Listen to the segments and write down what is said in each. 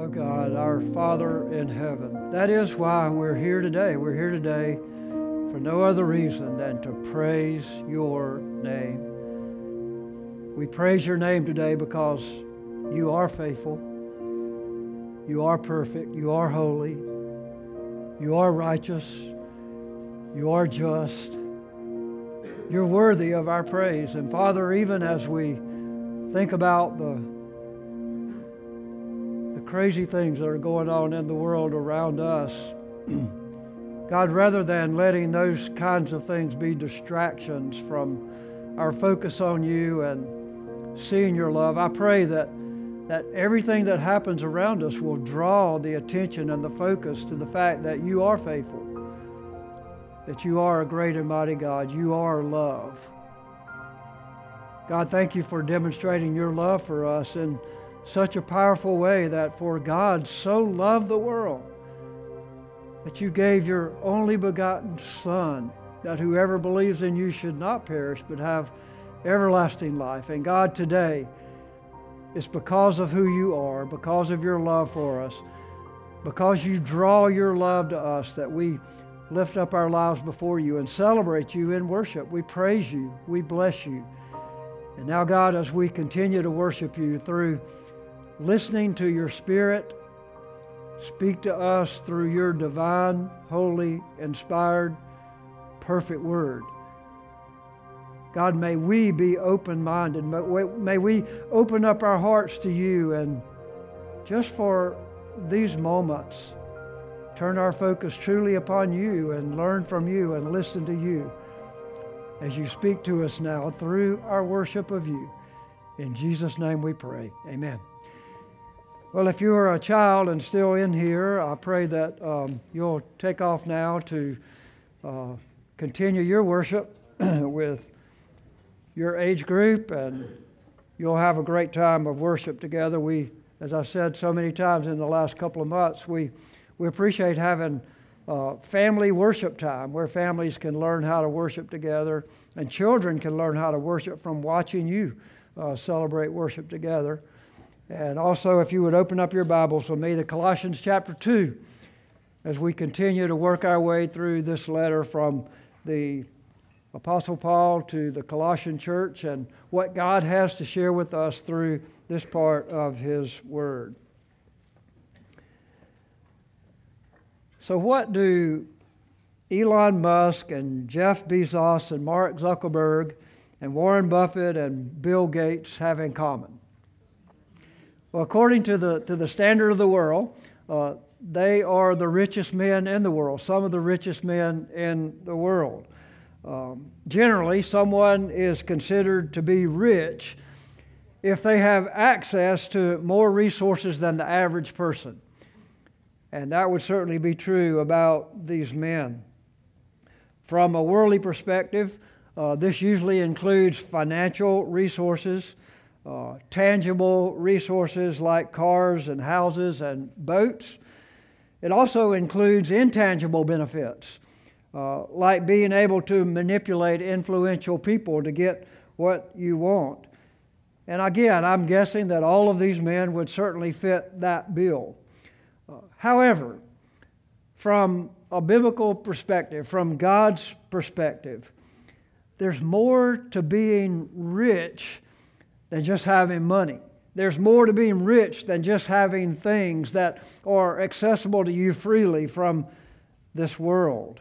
Oh God, our Father in heaven. That is why we're here today. We're here today for no other reason than to praise your name. We praise your name today because you are faithful, you are perfect, you are holy, you are righteous, you are just. You're worthy of our praise. And Father, even as we think about the crazy things that are going on in the world around us. God, rather than letting those kinds of things be distractions from our focus on you and seeing your love, I pray that, that everything that happens around us will draw the attention and the focus to the fact that you are faithful, that you are a great and mighty God, you are love. God, thank you for demonstrating your love for us and such a powerful way that for God so loved the world that you gave your only begotten Son, that whoever believes in you should not perish but have everlasting life. And God, today, it's because of who you are, because of your love for us, because you draw your love to us that we lift up our lives before you and celebrate you in worship. We praise you, we bless you. And now, God, as we continue to worship you through listening to your Spirit speak to us through your divine, holy, inspired, perfect word. God, may we be open minded. May we open up our hearts to you and just for these moments, turn our focus truly upon you and learn from you and listen to you as you speak to us now through our worship of you. In Jesus' name we pray. Amen. Well, if you are a child and still in here, I pray that um, you'll take off now to uh, continue your worship with your age group, and you'll have a great time of worship together. We, as I said so many times in the last couple of months, we, we appreciate having uh, family worship time where families can learn how to worship together and children can learn how to worship from watching you uh, celebrate worship together. And also, if you would open up your Bibles with me to Colossians chapter 2, as we continue to work our way through this letter from the Apostle Paul to the Colossian church and what God has to share with us through this part of his word. So, what do Elon Musk and Jeff Bezos and Mark Zuckerberg and Warren Buffett and Bill Gates have in common? Well, according to the, to the standard of the world, uh, they are the richest men in the world, some of the richest men in the world. Um, generally, someone is considered to be rich if they have access to more resources than the average person. And that would certainly be true about these men. From a worldly perspective, uh, this usually includes financial resources, uh, tangible resources like cars and houses and boats. It also includes intangible benefits, uh, like being able to manipulate influential people to get what you want. And again, I'm guessing that all of these men would certainly fit that bill. Uh, however, from a biblical perspective, from God's perspective, there's more to being rich than just having money. There's more to being rich than just having things that are accessible to you freely from this world.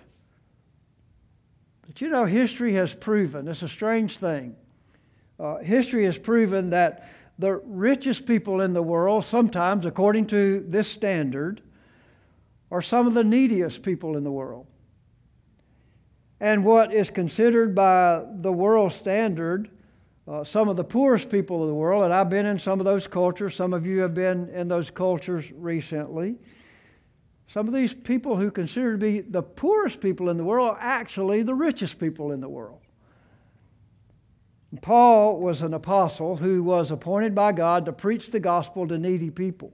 But you know, history has proven, it's a strange thing. Uh, history has proven that the richest people in the world, sometimes, according to this standard, are some of the neediest people in the world. And what is considered by the world standard uh, some of the poorest people of the world, and I've been in some of those cultures. Some of you have been in those cultures recently. Some of these people who consider to be the poorest people in the world are actually the richest people in the world. Paul was an apostle who was appointed by God to preach the gospel to needy people.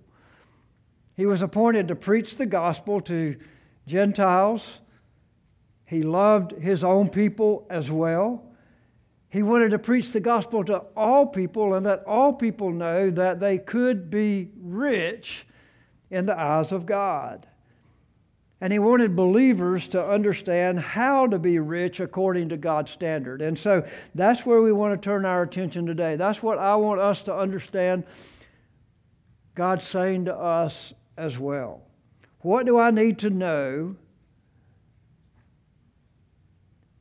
He was appointed to preach the gospel to Gentiles. He loved his own people as well. He wanted to preach the gospel to all people and let all people know that they could be rich in the eyes of God. And he wanted believers to understand how to be rich according to God's standard. And so that's where we want to turn our attention today. That's what I want us to understand God's saying to us as well. What do I need to know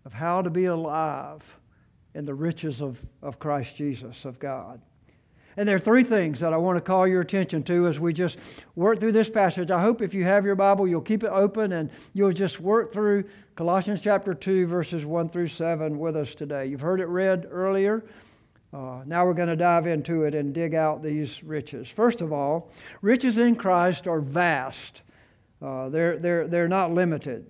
of how to be alive in the riches of, of Christ Jesus, of God? And there are three things that I want to call your attention to as we just work through this passage. I hope if you have your Bible, you'll keep it open and you'll just work through Colossians chapter 2, verses 1 through 7 with us today. You've heard it read earlier. Uh, now we're going to dive into it and dig out these riches. First of all, riches in Christ are vast, uh, they're, they're, they're not limited.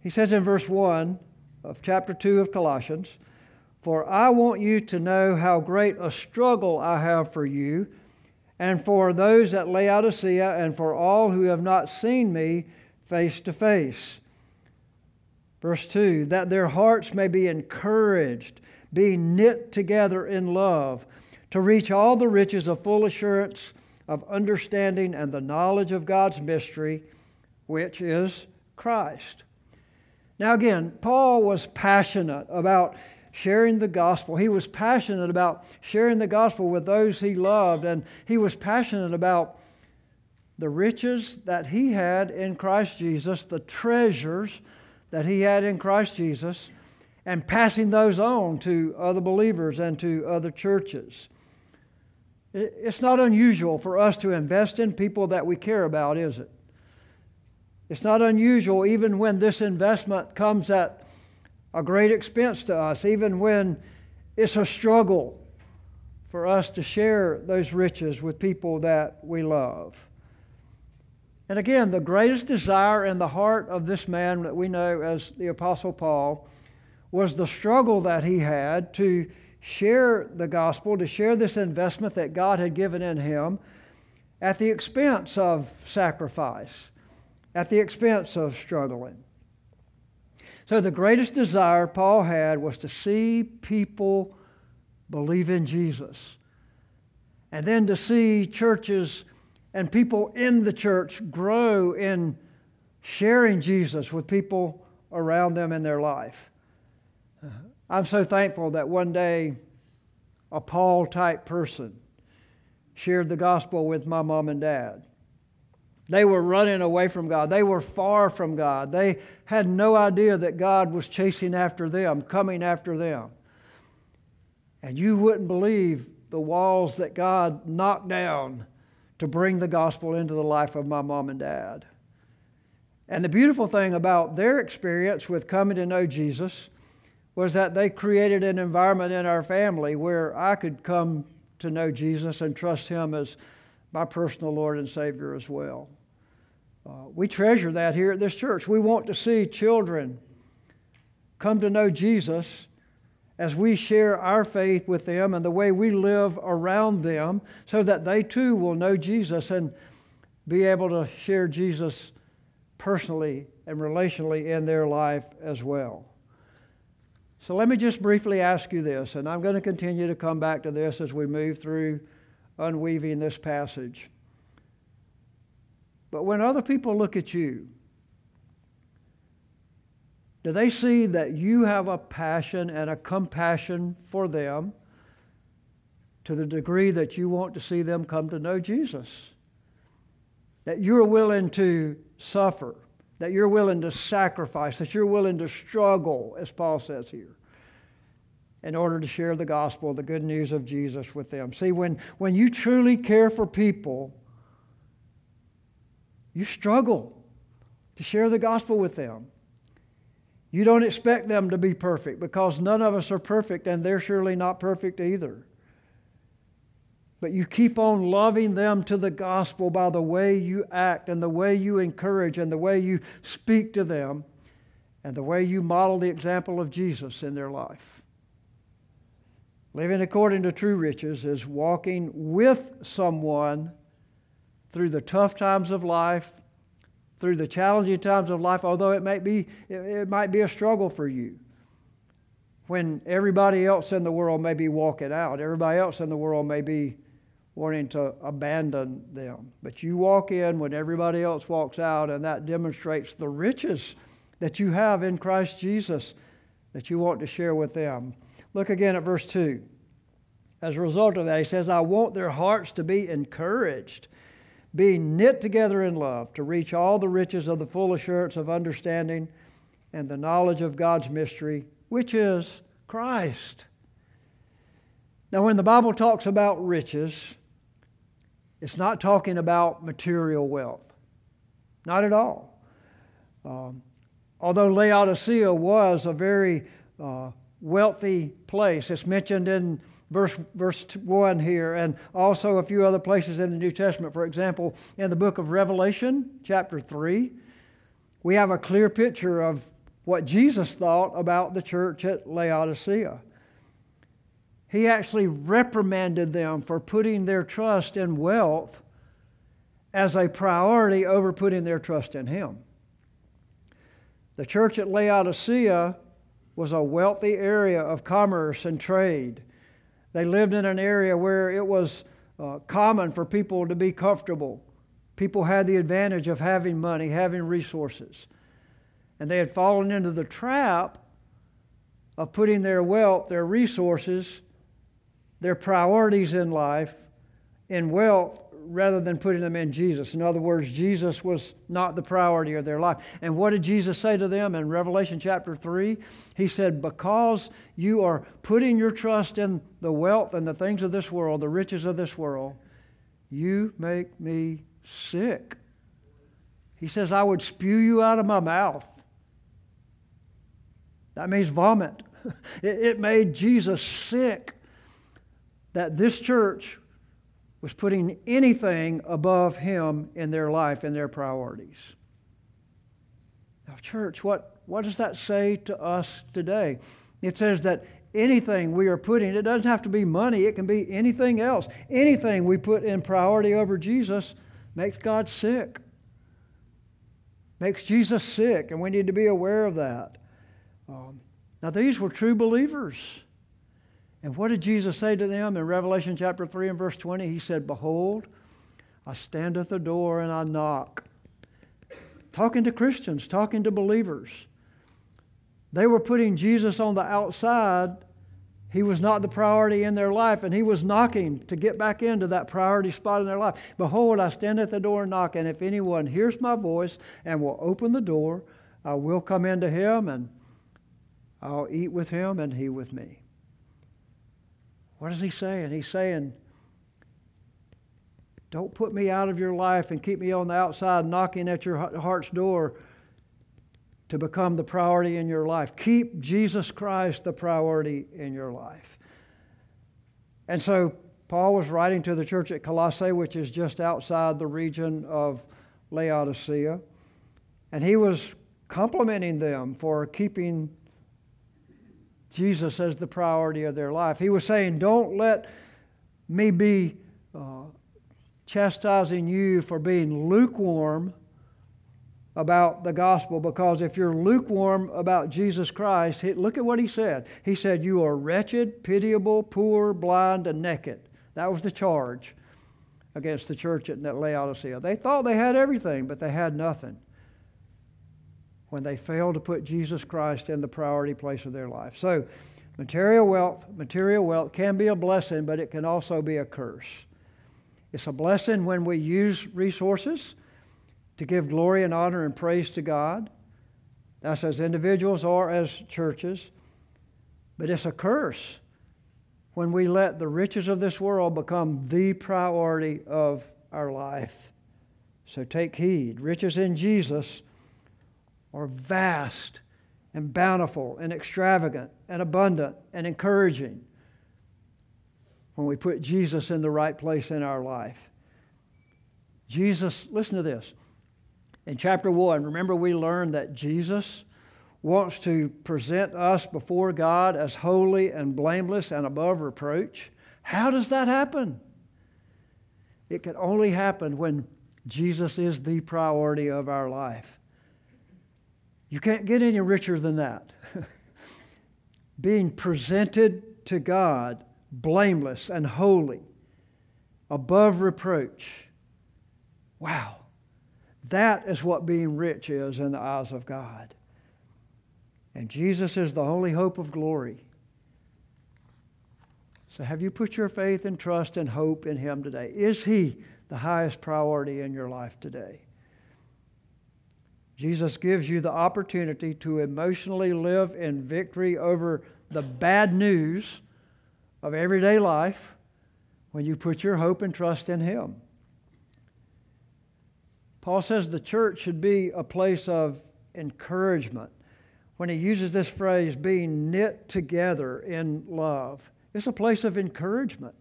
He says in verse 1 of chapter 2 of Colossians, for I want you to know how great a struggle I have for you, and for those at Laodicea, and for all who have not seen me face to face. Verse 2 that their hearts may be encouraged, be knit together in love, to reach all the riches of full assurance of understanding and the knowledge of God's mystery, which is Christ. Now, again, Paul was passionate about sharing the gospel. He was passionate about sharing the gospel with those he loved, and he was passionate about the riches that he had in Christ Jesus, the treasures that he had in Christ Jesus, and passing those on to other believers and to other churches. It's not unusual for us to invest in people that we care about, is it? It's not unusual, even when this investment comes at a great expense to us, even when it's a struggle for us to share those riches with people that we love. And again, the greatest desire in the heart of this man that we know as the Apostle Paul was the struggle that he had to share the gospel, to share this investment that God had given in him at the expense of sacrifice, at the expense of struggling. So, the greatest desire Paul had was to see people believe in Jesus. And then to see churches and people in the church grow in sharing Jesus with people around them in their life. I'm so thankful that one day a Paul type person shared the gospel with my mom and dad. They were running away from God. They were far from God. They had no idea that God was chasing after them, coming after them. And you wouldn't believe the walls that God knocked down to bring the gospel into the life of my mom and dad. And the beautiful thing about their experience with coming to know Jesus was that they created an environment in our family where I could come to know Jesus and trust Him as my personal Lord and Savior as well. Uh, we treasure that here at this church. We want to see children come to know Jesus as we share our faith with them and the way we live around them so that they too will know Jesus and be able to share Jesus personally and relationally in their life as well. So let me just briefly ask you this, and I'm going to continue to come back to this as we move through unweaving this passage. But when other people look at you, do they see that you have a passion and a compassion for them to the degree that you want to see them come to know Jesus? That you're willing to suffer, that you're willing to sacrifice, that you're willing to struggle, as Paul says here, in order to share the gospel, the good news of Jesus with them. See, when, when you truly care for people, you struggle to share the gospel with them. You don't expect them to be perfect because none of us are perfect and they're surely not perfect either. But you keep on loving them to the gospel by the way you act and the way you encourage and the way you speak to them and the way you model the example of Jesus in their life. Living according to true riches is walking with someone through the tough times of life, through the challenging times of life, although it might be, it might be a struggle for you. When everybody else in the world may be walking out, everybody else in the world may be wanting to abandon them. But you walk in when everybody else walks out, and that demonstrates the riches that you have in Christ Jesus that you want to share with them. Look again at verse 2. As a result of that, he says, I want their hearts to be encouraged, being knit together in love, to reach all the riches of the full assurance of understanding and the knowledge of God's mystery, which is Christ. Now, when the Bible talks about riches, it's not talking about material wealth. Not at all. Um, although Laodicea was a very uh, wealthy place, it's mentioned in verse, verse 1 here, and also a few other places in the New Testament. For example, in the book of Revelation, chapter 3, we have a clear picture of what Jesus thought about the church at Laodicea. He actually reprimanded them for putting their trust in wealth as a priority over putting their trust in Him. The church at Laodicea was a wealthy area of commerce and trade. They lived in an area where it was uh, common for people to be comfortable. People had the advantage of having money, having resources. And they had fallen into the trap of putting their wealth, their resources, their priorities in life in wealth rather than putting them in Jesus. In other words, Jesus was not the priority of their life. And what did Jesus say to them in Revelation chapter 3? He said, Because you are putting your trust in the wealth and the things of this world, the riches of this world, you make me sick. He says, I would spew you out of my mouth. That means vomit. it made Jesus sick that this church was putting anything above him in their life and their priorities. Now, church, what, what does that say to us today? It says that anything we are putting, it doesn't have to be money, it can be anything else. Anything we put in priority over Jesus makes God sick, makes Jesus sick, and we need to be aware of that. Um, now, these were true believers. And what did Jesus say to them in Revelation chapter 3 and verse 20? He said, Behold, I stand at the door and I knock. Talking to Christians, talking to believers. They were putting Jesus on the outside. He was not the priority in their life, and He was knocking to get back into that priority spot in their life. Behold, I stand at the door and knock, and if anyone hears my voice and will open the door, I will come into him and I'll eat with him and he with me. What is he saying? He's saying, Don't put me out of your life and keep me on the outside knocking at your heart's door to become the priority in your life. Keep Jesus Christ the priority in your life. And so Paul was writing to the church at Colossae, which is just outside the region of Laodicea, and he was complimenting them for keeping Jesus as the priority of their life. He was saying, Don't let me be uh, chastising you for being lukewarm about the gospel because if you're lukewarm about Jesus Christ, look at what he said. He said, You are wretched, pitiable, poor, blind, and naked. That was the charge against the church at Laodicea. They thought they had everything, but they had nothing when they fail to put Jesus Christ in the priority place of their life. So, material wealth, material wealth can be a blessing, but it can also be a curse. It's a blessing when we use resources to give glory and honor and praise to God. That's as individuals or as churches. But it's a curse when we let the riches of this world become the priority of our life. So take heed. Riches in Jesus are vast and bountiful and extravagant and abundant and encouraging when we put Jesus in the right place in our life. Jesus, listen to this. In chapter 1, remember we learned that Jesus wants to present us before God as holy and blameless and above reproach. How does that happen? It can only happen when Jesus is the priority of our life. You can't get any richer than that. Being presented to God blameless and holy, above reproach. Wow. That is what being rich is in the eyes of God. And Jesus is the only hope of glory. So, have you put your faith and trust and hope in Him today? Is He the highest priority in your life today? Jesus gives you the opportunity to emotionally live in victory over the bad news of everyday life when you put your hope and trust in Him. Paul says the church should be a place of encouragement when he uses this phrase, being knit together in love. It's a place of encouragement.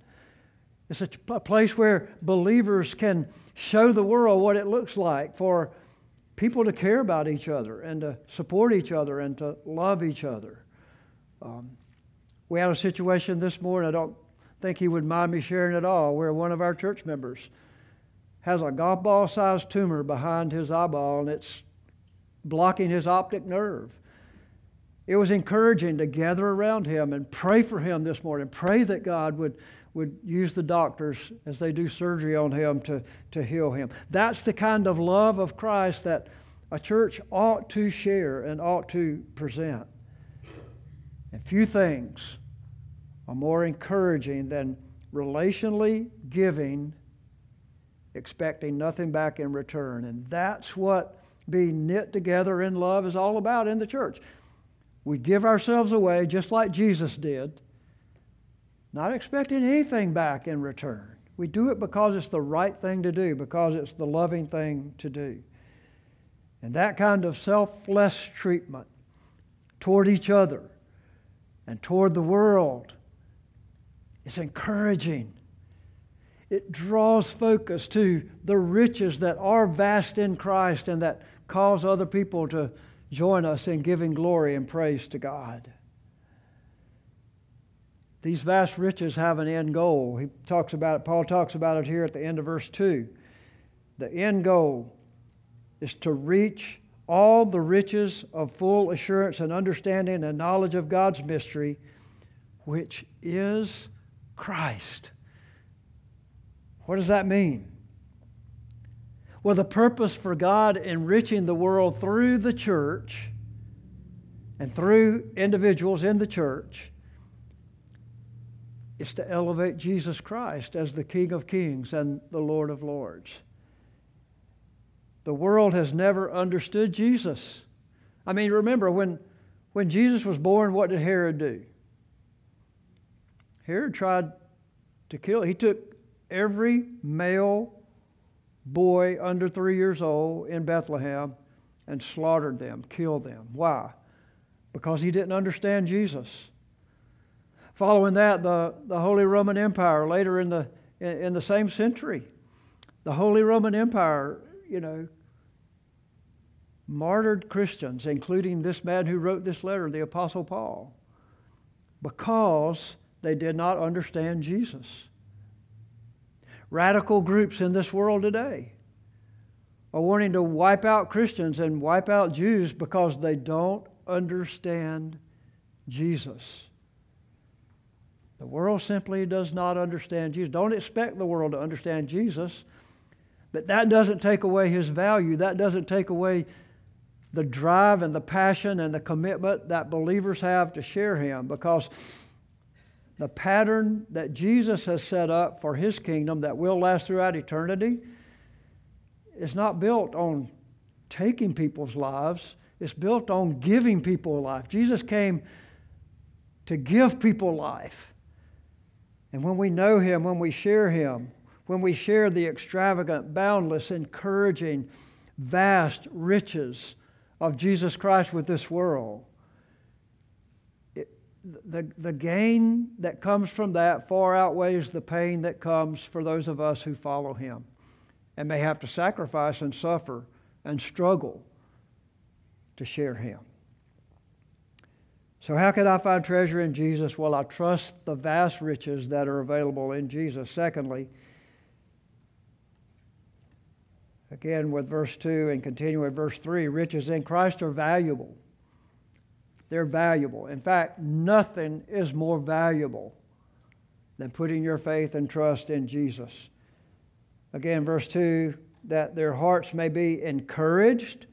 It's a, place where believers can show the world what it looks like for people to care about each other and to support each other and to love each other. Um, we had a situation this morning, I don't think he would mind me sharing it all, where one of our church members has a golf ball sized tumor behind his eyeball and it's blocking his optic nerve. It was encouraging to gather around him and pray for him this morning. Pray that God would, would use the doctors as they do surgery on him to, to heal him. That's the kind of love of Christ that a church ought to share and ought to present. And few things are more encouraging than relationally giving, expecting nothing back in return. And that's what being knit together in love is all about in the church. We give ourselves away just like Jesus did, not expecting anything back in return. We do it because it's the right thing to do, because it's the loving thing to do. And that kind of selfless treatment toward each other and toward the world is encouraging. It draws focus to the riches that are vast in Christ and that cause other people to join us in giving glory and praise to God. These vast riches have an end goal. He talks about it, Paul talks about it here at the end of verse 2. The end goal is to reach all the riches of full assurance and understanding and knowledge of God's mystery, which is Christ. What does that mean? Well, the purpose for God enriching the world through the church and through individuals in the church is to elevate Jesus Christ as the King of Kings and the Lord of Lords. The world has never understood Jesus. I mean, remember when, when Jesus was born, what did Herod do? Herod tried to kill. He took every male boy under three years old in Bethlehem and slaughtered them, killed them. Why? Because he didn't understand Jesus. Following that, the, the Holy Roman Empire, later in the, in, the same century, the Holy Roman Empire, you know, martyred Christians, including this man who wrote this letter, the Apostle Paul, because they did not understand Jesus radical groups in this world today are wanting to wipe out Christians and wipe out Jews because they don't understand Jesus. The world simply does not understand Jesus. Don't expect the world to understand Jesus, but that doesn't take away his value. That doesn't take away the drive and the passion and the commitment that believers have to share him because the pattern that Jesus has set up for his kingdom that will last throughout eternity is not built on taking people's lives, it's built on giving people life. Jesus came to give people life. And when we know him, when we share him, when we share the extravagant, boundless, encouraging, vast riches of Jesus Christ with this world, the, the gain that comes from that far outweighs the pain that comes for those of us who follow him and may have to sacrifice and suffer and struggle to share him. So, how can I find treasure in Jesus? Well, I trust the vast riches that are available in Jesus. Secondly, again with verse 2 and continue with verse 3 riches in Christ are valuable. They're valuable. In fact, nothing is more valuable than putting your faith and trust in Jesus. Again, verse 2 that their hearts may be encouraged,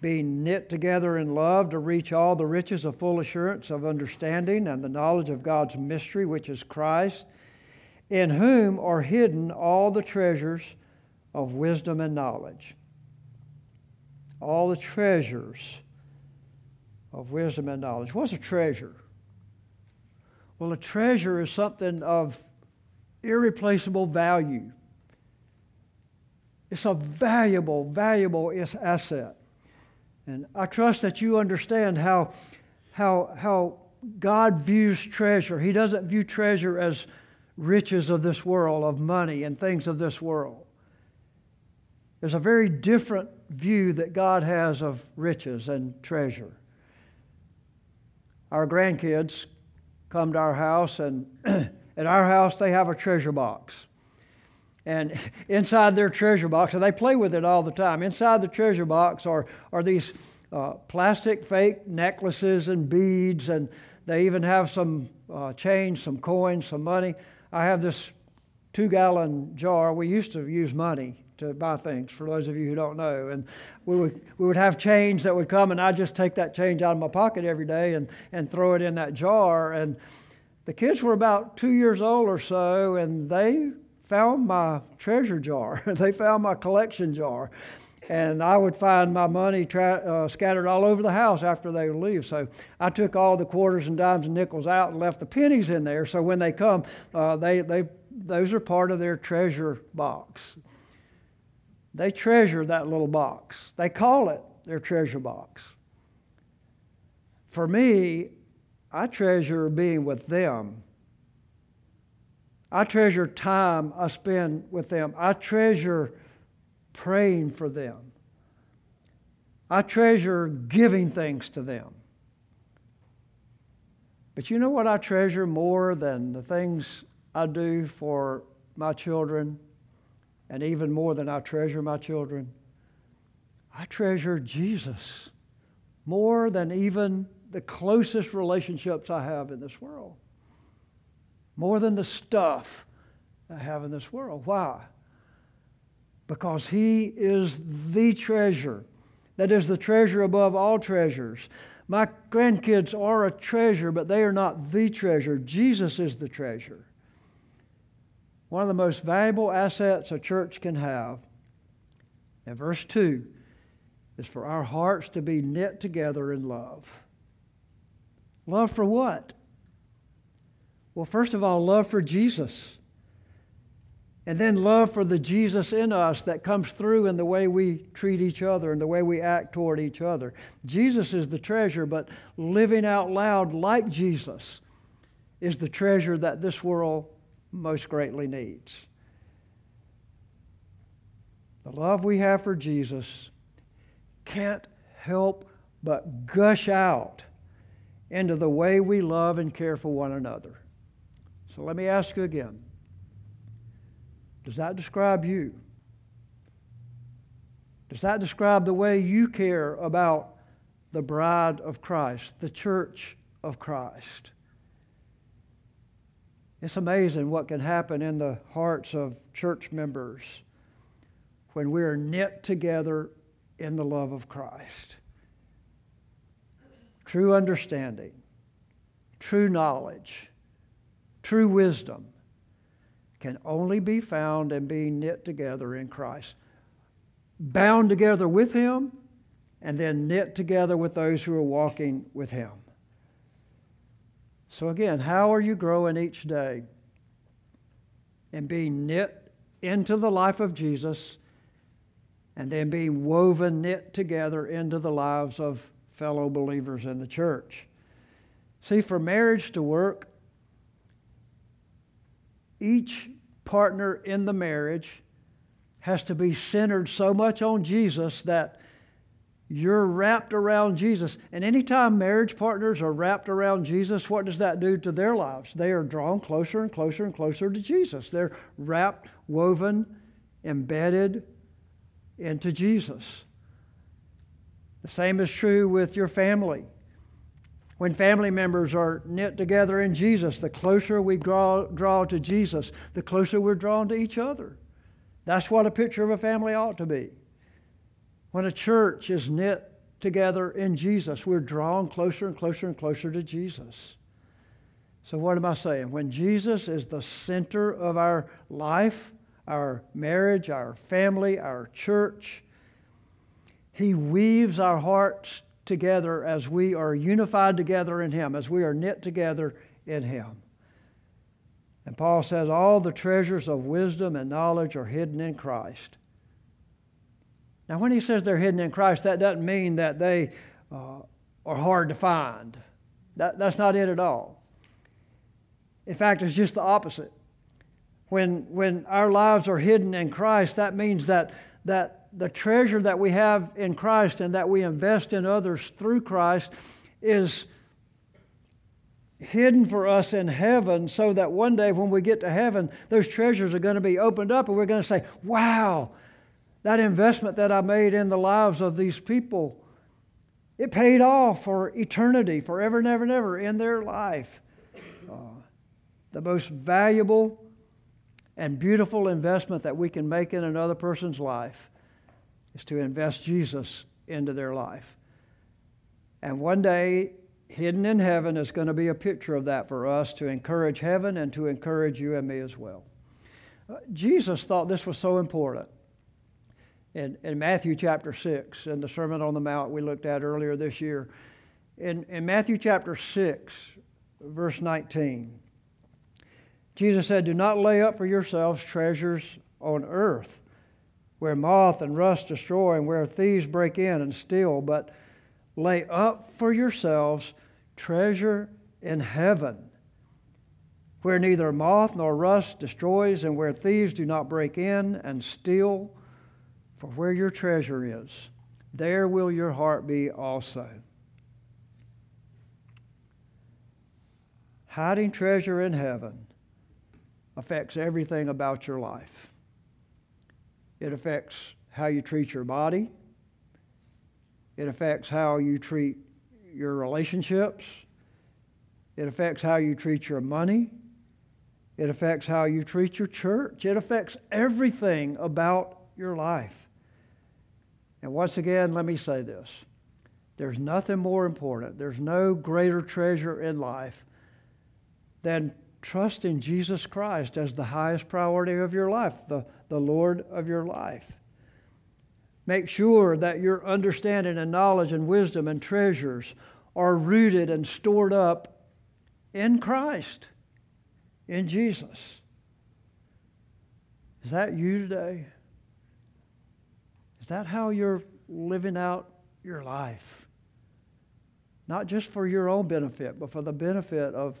being knit together in love to reach all the riches of full assurance of understanding and the knowledge of God's mystery, which is Christ, in whom are hidden all the treasures of wisdom and knowledge. All the treasures of wisdom and knowledge. What's a treasure? Well, a treasure is something of irreplaceable value. It's a valuable, valuable asset. And I trust that you understand how, how, how God views treasure. He doesn't view treasure as riches of this world, of money and things of this world. There's a very different view that God has of riches and treasure. Our grandkids come to our house, and at our house, they have a treasure box. And inside their treasure box, and they play with it all the time, inside the treasure box are, are these uh, plastic fake necklaces and beads, and they even have some uh, change, some coins, some money. I have this two gallon jar. We used to use money to buy things, for those of you who don't know. And we would, we would have change that would come, and I'd just take that change out of my pocket every day and, and throw it in that jar. And the kids were about two years old or so, and they found my treasure jar. they found my collection jar. And I would find my money tra- uh, scattered all over the house after they would leave. So I took all the quarters and dimes and nickels out and left the pennies in there. So when they come, uh, they, they, those are part of their treasure box. They treasure that little box. They call it their treasure box. For me, I treasure being with them. I treasure time I spend with them. I treasure praying for them. I treasure giving things to them. But you know what I treasure more than the things I do for my children? and even more than I treasure my children, I treasure Jesus more than even the closest relationships I have in this world, more than the stuff I have in this world. Why? Because He is the treasure that is the treasure above all treasures. My grandkids are a treasure, but they are not the treasure. Jesus is the treasure. One of the most valuable assets a church can have, in verse 2, is for our hearts to be knit together in love. Love for what? Well, first of all, love for Jesus. And then love for the Jesus in us that comes through in the way we treat each other and the way we act toward each other. Jesus is the treasure, but living out loud like Jesus is the treasure that this world most greatly needs. The love we have for Jesus can't help but gush out into the way we love and care for one another. So let me ask you again Does that describe you? Does that describe the way you care about the bride of Christ, the church of Christ? It's amazing what can happen in the hearts of church members when we are knit together in the love of Christ. True understanding, true knowledge, true wisdom can only be found in being knit together in Christ. Bound together with Him, and then knit together with those who are walking with Him. So, again, how are you growing each day and being knit into the life of Jesus and then being woven, knit together into the lives of fellow believers in the church? See, for marriage to work, each partner in the marriage has to be centered so much on Jesus that you're wrapped around Jesus. And anytime marriage partners are wrapped around Jesus, what does that do to their lives? They are drawn closer and closer and closer to Jesus. They're wrapped, woven, embedded into Jesus. The same is true with your family. When family members are knit together in Jesus, the closer we draw, draw to Jesus, the closer we're drawn to each other. That's what a picture of a family ought to be. When a church is knit together in Jesus, we're drawn closer and closer and closer to Jesus. So, what am I saying? When Jesus is the center of our life, our marriage, our family, our church, He weaves our hearts together as we are unified together in Him, as we are knit together in Him. And Paul says, All the treasures of wisdom and knowledge are hidden in Christ. Now, when he says they're hidden in Christ, that doesn't mean that they uh, are hard to find. That, that's not it at all. In fact, it's just the opposite. When, when our lives are hidden in Christ, that means that, that the treasure that we have in Christ and that we invest in others through Christ is hidden for us in heaven so that one day when we get to heaven, those treasures are going to be opened up and we're going to say, Wow, that investment that I made in the lives of these people, it paid off for eternity, forever and ever and ever in their life. Uh, the most valuable and beautiful investment that we can make in another person's life is to invest Jesus into their life. And one day, hidden in heaven is going to be a picture of that for us to encourage heaven and to encourage you and me as well. Uh, Jesus thought this was so important in, in Matthew chapter 6, in the Sermon on the Mount we looked at earlier this year. In, in Matthew chapter 6, verse 19, Jesus said, Do not lay up for yourselves treasures on earth, where moth and rust destroy and where thieves break in and steal, but lay up for yourselves treasure in heaven, where neither moth nor rust destroys and where thieves do not break in and steal. For where your treasure is, there will your heart be also. Hiding treasure in heaven affects everything about your life. It affects how you treat your body. It affects how you treat your relationships. It affects how you treat your money. It affects how you treat your church. It affects everything about your life. And once again, let me say this there's nothing more important, there's no greater treasure in life than trusting Jesus Christ as the highest priority of your life, the, the Lord of your life. Make sure that your understanding and knowledge and wisdom and treasures are rooted and stored up in Christ, in Jesus. Is that you today? Is that how you're living out your life? Not just for your own benefit, but for the benefit of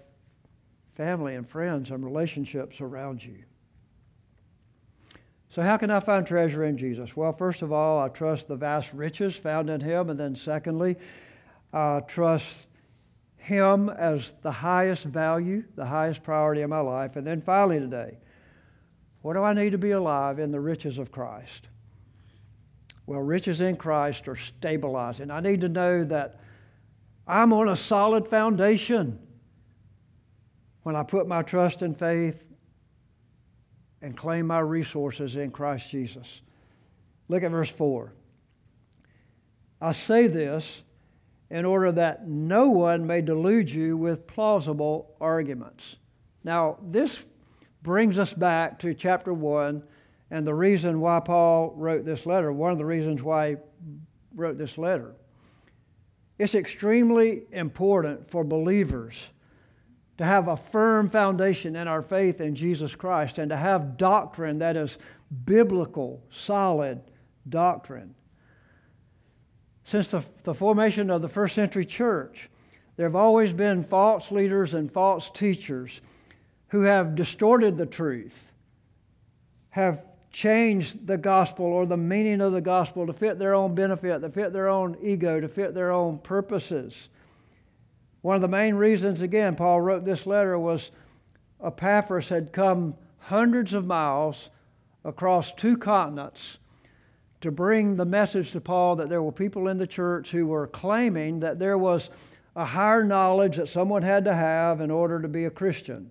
family and friends and relationships around you. So, how can I find treasure in Jesus? Well, first of all, I trust the vast riches found in Him. And then, secondly, I trust Him as the highest value, the highest priority in my life. And then, finally, today, what do I need to be alive in the riches of Christ? Well, riches in Christ are stabilizing. I need to know that I'm on a solid foundation when I put my trust and faith and claim my resources in Christ Jesus. Look at verse 4. I say this in order that no one may delude you with plausible arguments. Now, this brings us back to chapter 1 and the reason why Paul wrote this letter, one of the reasons why he wrote this letter, it's extremely important for believers to have a firm foundation in our faith in Jesus Christ and to have doctrine that is biblical, solid doctrine. Since the, the formation of the first century church, there have always been false leaders and false teachers who have distorted the truth, have changed the gospel or the meaning of the gospel to fit their own benefit, to fit their own ego, to fit their own purposes. One of the main reasons, again, Paul wrote this letter was Epaphras had come hundreds of miles across two continents to bring the message to Paul that there were people in the church who were claiming that there was a higher knowledge that someone had to have in order to be a Christian,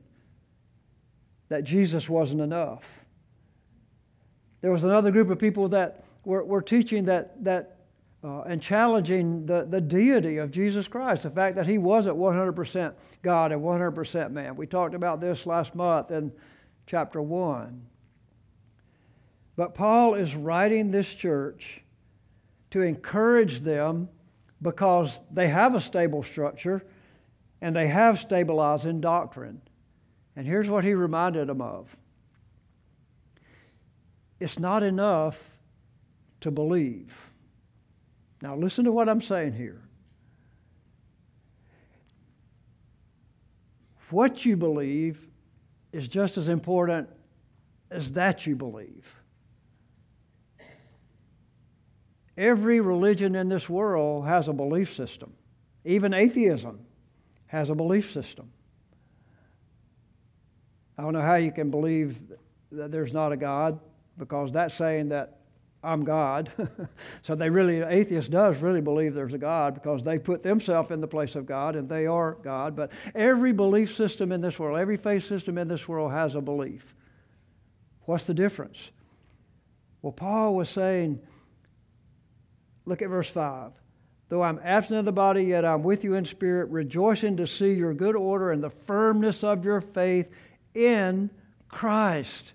that Jesus wasn't enough. There was another group of people that were, were teaching that, that uh, and challenging the, the deity of Jesus Christ, the fact that he wasn't 100% God and 100% man. We talked about this last month in chapter 1. But Paul is writing this church to encourage them because they have a stable structure and they have stabilizing doctrine. And here's what he reminded them of it's not enough to believe. Now, listen to what I'm saying here. What you believe is just as important as that you believe. Every religion in this world has a belief system. Even atheism has a belief system. I don't know how you can believe that there's not a God because that's saying that I'm God. so they really, atheist does really believe there's a God because they put themselves in the place of God and they are God. But every belief system in this world, every faith system in this world has a belief. What's the difference? Well, Paul was saying, look at verse 5. Though I'm absent of the body, yet I'm with you in spirit, rejoicing to see your good order and the firmness of your faith in Christ.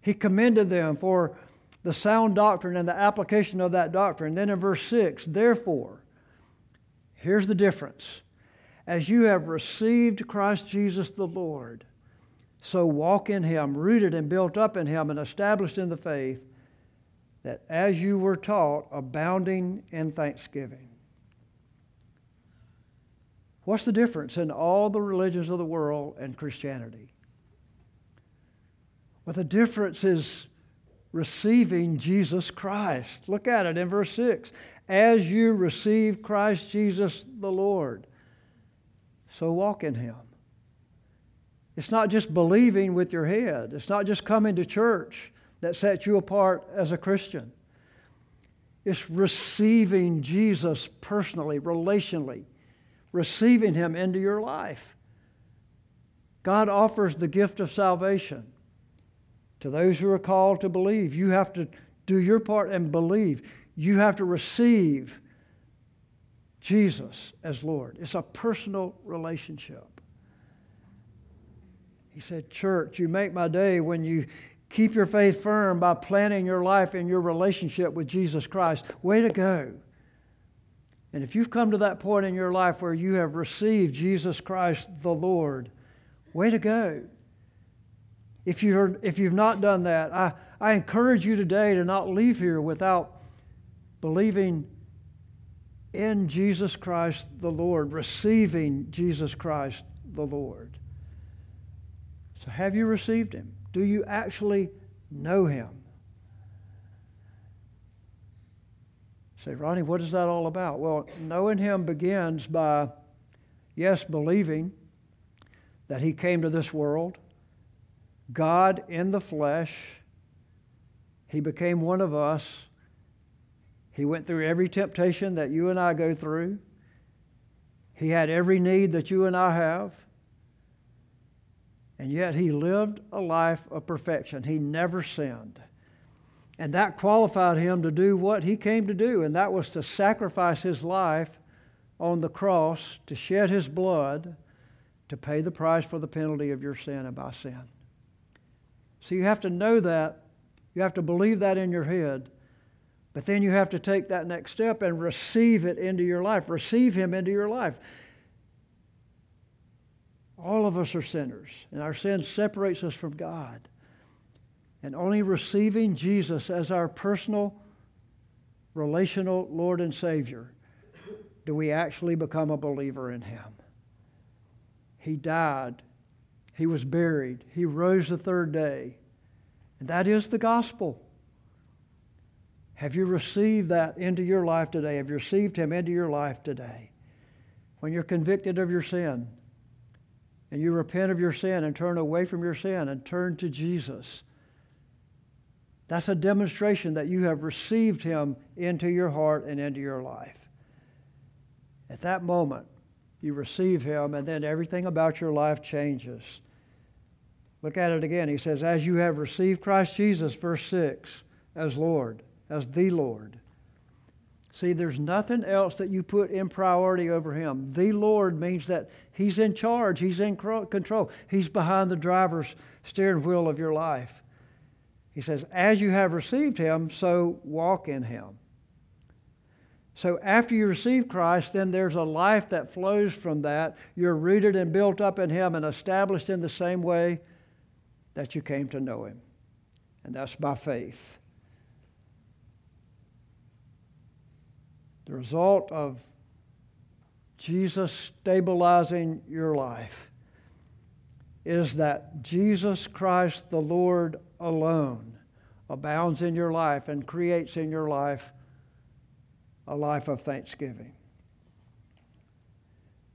He commended them for the sound doctrine and the application of that doctrine. Then in verse 6, therefore, here's the difference. As you have received Christ Jesus the Lord, so walk in him, rooted and built up in him, and established in the faith, that as you were taught, abounding in thanksgiving. What's the difference in all the religions of the world and Christianity? Well, the difference is receiving Jesus Christ. Look at it in verse 6. As you receive Christ Jesus the Lord, so walk in him. It's not just believing with your head, it's not just coming to church that sets you apart as a Christian. It's receiving Jesus personally, relationally, receiving him into your life. God offers the gift of salvation. To those who are called to believe, you have to do your part and believe. You have to receive Jesus as Lord. It's a personal relationship. He said, Church, you make my day when you keep your faith firm by planning your life in your relationship with Jesus Christ. Way to go. And if you've come to that point in your life where you have received Jesus Christ the Lord, way to go. If, you're, if you've not done that, I, I encourage you today to not leave here without believing in Jesus Christ the Lord, receiving Jesus Christ the Lord. So, have you received Him? Do you actually know Him? Say, Ronny, what is that all about? Well, knowing Him begins by, yes, believing that He came to this world God in the flesh. He became one of us. He went through every temptation that you and I go through. He had every need that you and I have. And yet he lived a life of perfection. He never sinned. And that qualified him to do what he came to do, and that was to sacrifice his life on the cross, to shed his blood, to pay the price for the penalty of your sin and my sin. So you have to know that. You have to believe that in your head. But then you have to take that next step and receive it into your life. Receive Him into your life. All of us are sinners, and our sin separates us from God. And only receiving Jesus as our personal, relational Lord and Savior do we actually become a believer in Him. He died he was buried. He rose the third day. And that is the gospel. Have you received that into your life today? Have you received Him into your life today? When you're convicted of your sin and you repent of your sin and turn away from your sin and turn to Jesus, that's a demonstration that you have received Him into your heart and into your life. At that moment, you receive Him, and then everything about your life changes. Look at it again. He says, As you have received Christ Jesus, verse 6, as Lord, as the Lord. See, there's nothing else that you put in priority over Him. The Lord means that He's in charge, He's in control, He's behind the driver's steering wheel of your life. He says, As you have received Him, so walk in Him. So after you receive Christ, then there's a life that flows from that. You're rooted and built up in Him and established in the same way that you came to know Him. And that's by faith. The result of Jesus stabilizing your life is that Jesus Christ the Lord alone abounds in your life and creates in your life a life of thanksgiving.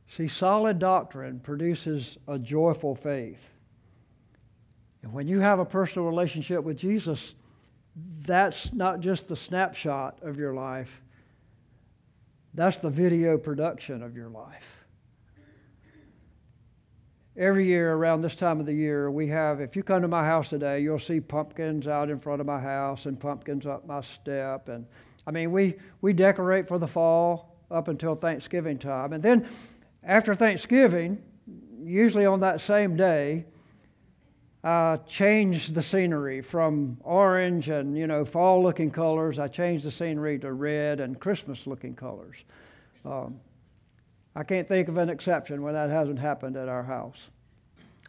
See, solid doctrine produces a joyful faith. And when you have a personal relationship with Jesus, that's not just the snapshot of your life, that's the video production of your life. Every year around this time of the year, we have, if you come to my house today, you'll see pumpkins out in front of my house and pumpkins up my step and I mean, we, we decorate for the fall up until Thanksgiving time. And then after Thanksgiving, usually on that same day, I changed the scenery from orange and, you know, fall looking colors. I changed the scenery to red and Christmas looking colors. Um, I can't think of an exception when that hasn't happened at our house.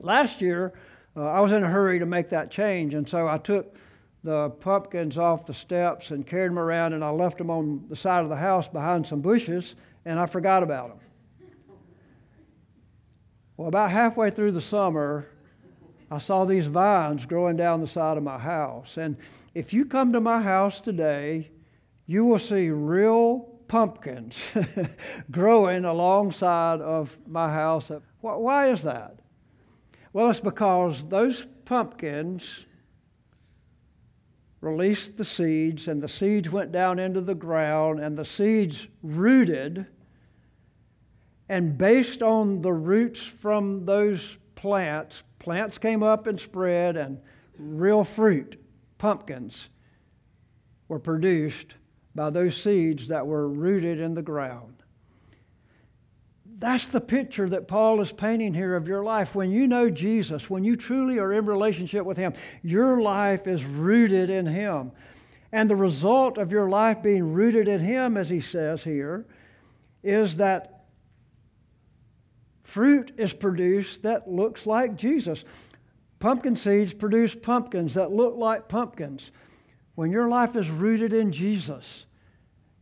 Last year, uh, I was in a hurry to make that change, and so I took the pumpkins off the steps and carried them around, and I left them on the side of the house behind some bushes, and I forgot about them. Well, about halfway through the summer, I saw these vines growing down the side of my house. And if you come to my house today, you will see real pumpkins growing alongside of my house. Why is that? Well, it's because those pumpkins released the seeds, and the seeds went down into the ground, and the seeds rooted. And based on the roots from those plants, plants came up and spread, and real fruit, pumpkins, were produced by those seeds that were rooted in the ground. That's the picture that Paul is painting here of your life. When you know Jesus, when you truly are in relationship with Him, your life is rooted in Him. And the result of your life being rooted in Him, as he says here, is that fruit is produced that looks like Jesus. Pumpkin seeds produce pumpkins that look like pumpkins. When your life is rooted in Jesus,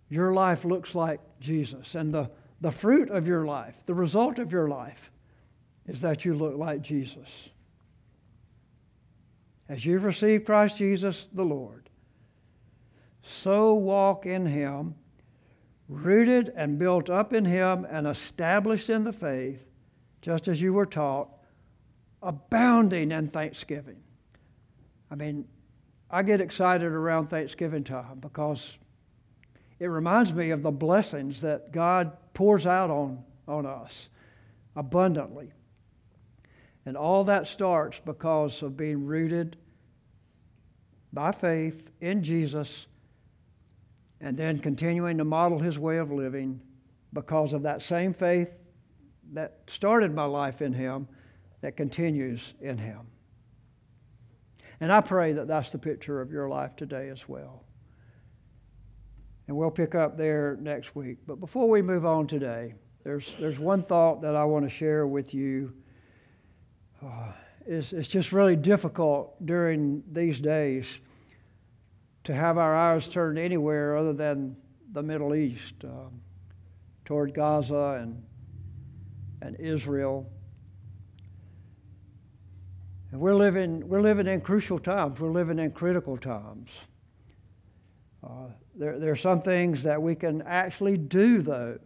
your life looks like Jesus. And the the fruit of your life, the result of your life, is that you look like Jesus. As you've received Christ Jesus the Lord, so walk in Him, rooted and built up in Him and established in the faith, just as you were taught, abounding in thanksgiving. I mean, I get excited around Thanksgiving time because it reminds me of the blessings that God pours out on, on us abundantly. And all that starts because of being rooted by faith in Jesus and then continuing to model his way of living because of that same faith that started my life in him that continues in him. And I pray that that's the picture of your life today as well. And we'll pick up there next week. But before we move on today, there's, there's one thought that I want to share with you. Uh, it's, it's just really difficult during these days to have our eyes turned anywhere other than the Middle East, um, toward Gaza and, and Israel. And we're living, we're living in crucial times. We're living in critical times. Uh, there, there are some things that we can actually do, though,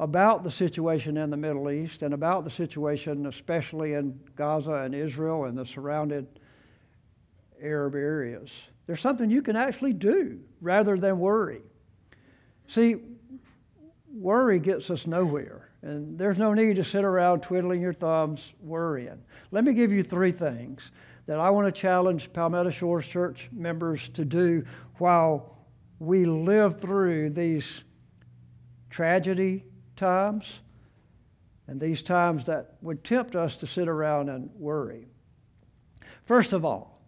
about the situation in the Middle East and about the situation, especially in Gaza and Israel and the surrounded Arab areas. There's something you can actually do rather than worry. See, worry gets us nowhere, and there's no need to sit around twiddling your thumbs worrying. Let me give you three things that I want to challenge Palmetto Shores Church members to do while we live through these tragedy times and these times that would tempt us to sit around and worry. First of all,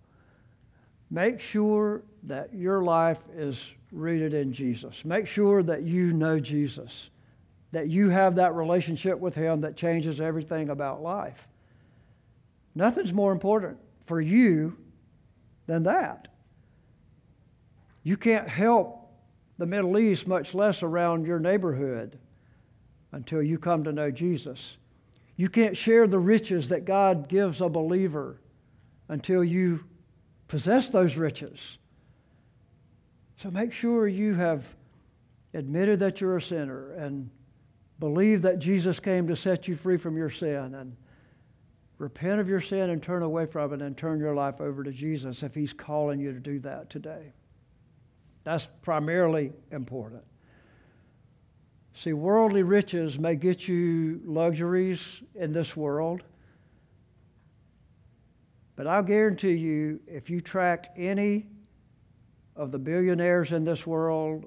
make sure that your life is rooted in Jesus. Make sure that you know Jesus, that you have that relationship with Him that changes everything about life. Nothing's more important for you than that. You can't help the Middle East, much less around your neighborhood, until you come to know Jesus. You can't share the riches that God gives a believer until you possess those riches. So make sure you have admitted that you're a sinner and believe that Jesus came to set you free from your sin and repent of your sin and turn away from it and turn your life over to Jesus if He's calling you to do that today. That's primarily important. See, worldly riches may get you luxuries in this world, but I'll guarantee you if you track any of the billionaires in this world,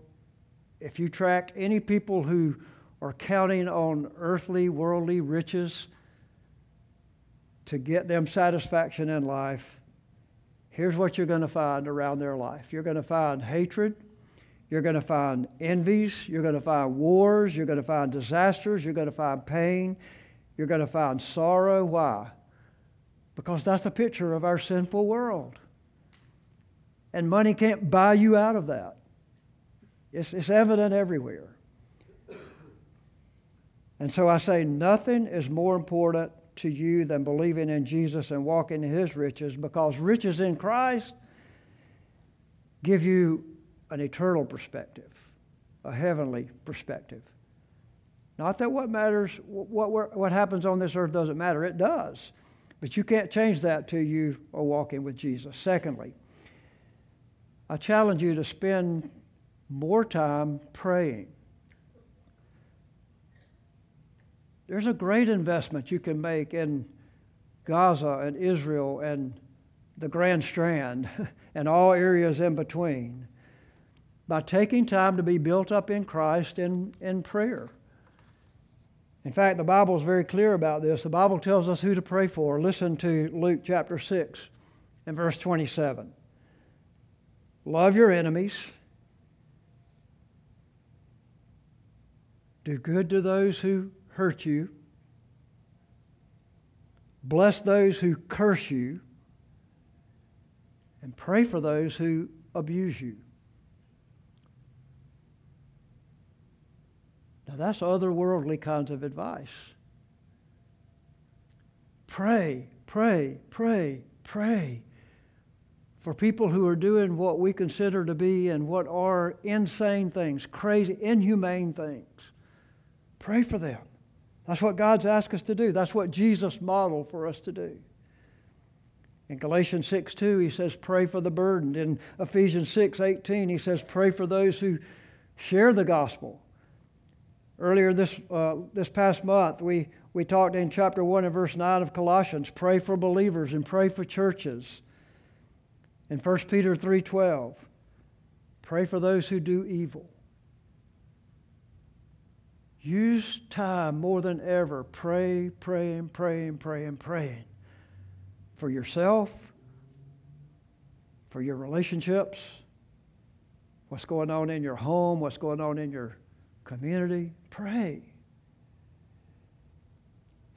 if you track any people who are counting on earthly, worldly riches to get them satisfaction in life, here's what you're going to find around their life. You're going to find hatred, you're going to find envies. You're going to find wars. You're going to find disasters. You're going to find pain. You're going to find sorrow. Why? Because that's a picture of our sinful world. And money can't buy you out of that. It's, it's evident everywhere. And so I say, nothing is more important to you than believing in Jesus and walking in his riches because riches in Christ give you an eternal perspective, a heavenly perspective. Not that what matters, what, what happens on this earth doesn't matter. It does. But you can't change that till you are walking with Jesus. Secondly, I challenge you to spend more time praying. There's a great investment you can make in Gaza and Israel and the Grand Strand and all areas in between by taking time to be built up in Christ in, in prayer. In fact, the Bible is very clear about this. The Bible tells us who to pray for. Listen to Luke chapter 6 and verse 27. Love your enemies. Do good to those who hurt you. Bless those who curse you. And pray for those who abuse you. Now, that's otherworldly kinds of advice. Pray, pray, pray, pray for people who are doing what we consider to be and what are insane things, crazy, inhumane things. Pray for them. That's what God's asked us to do. That's what Jesus modeled for us to do. In Galatians 6 2, he says, Pray for the burdened. In Ephesians 6 18, he says, Pray for those who share the gospel. Earlier this, uh, this past month, we, we talked in chapter 1 and verse 9 of Colossians, pray for believers and pray for churches. In 1 Peter 3.12, pray for those who do evil. Use time more than ever. Pray, praying, praying, praying, praying for yourself, for your relationships, what's going on in your home, what's going on in your community, pray.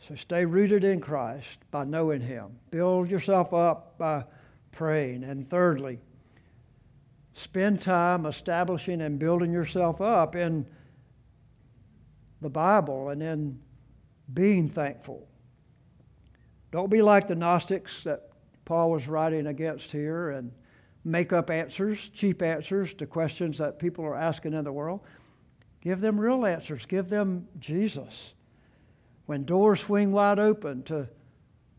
So stay rooted in Christ by knowing Him. Build yourself up by praying. And thirdly, spend time establishing and building yourself up in the Bible and in being thankful. Don't be like the Gnostics that Paul was writing against here and make up answers, cheap answers to questions that people are asking in the world. Give them real answers. Give them Jesus. When doors swing wide open to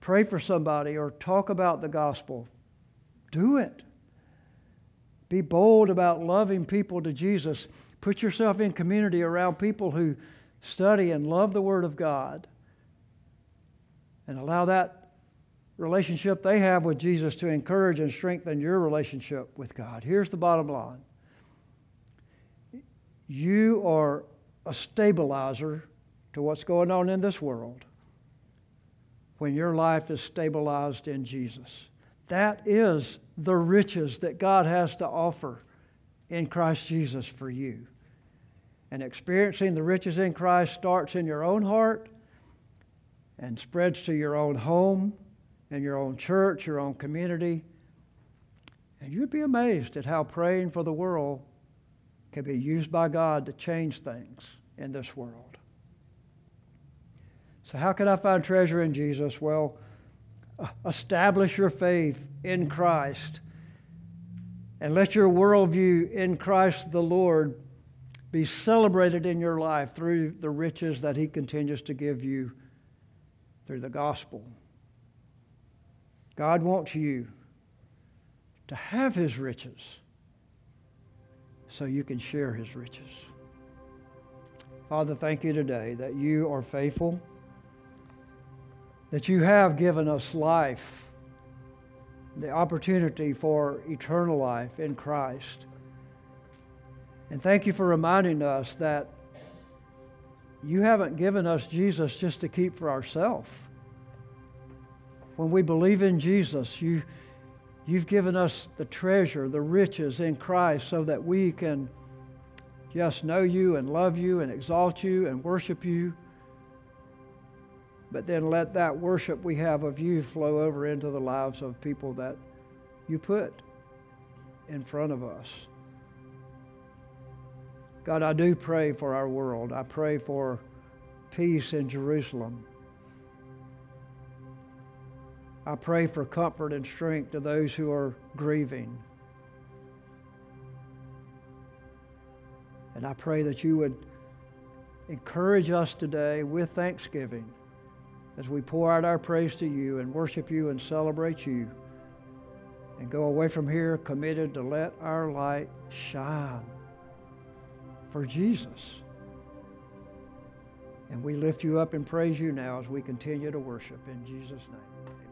pray for somebody or talk about the gospel, do it. Be bold about loving people to Jesus. Put yourself in community around people who study and love the Word of God. And allow that relationship they have with Jesus to encourage and strengthen your relationship with God. Here's the bottom line you are a stabilizer to what's going on in this world when your life is stabilized in Jesus. That is the riches that God has to offer in Christ Jesus for you. And experiencing the riches in Christ starts in your own heart and spreads to your own home and your own church, your own community. And you'd be amazed at how praying for the world can be used by God to change things in this world. So, how can I find treasure in Jesus? Well, uh, establish your faith in Christ and let your worldview in Christ the Lord be celebrated in your life through the riches that He continues to give you through the gospel. God wants you to have His riches so you can share His riches. Father, thank you today that you are faithful, that you have given us life, the opportunity for eternal life in Christ. And thank you for reminding us that you haven't given us Jesus just to keep for ourselves. When we believe in Jesus, you You've given us the treasure, the riches in Christ, so that we can just know you and love you and exalt you and worship you. But then let that worship we have of you flow over into the lives of people that you put in front of us. God, I do pray for our world. I pray for peace in Jerusalem. I pray for comfort and strength to those who are grieving. And I pray that you would encourage us today with thanksgiving as we pour out our praise to you and worship you and celebrate you and go away from here committed to let our light shine for Jesus. And we lift you up and praise you now as we continue to worship in Jesus' name.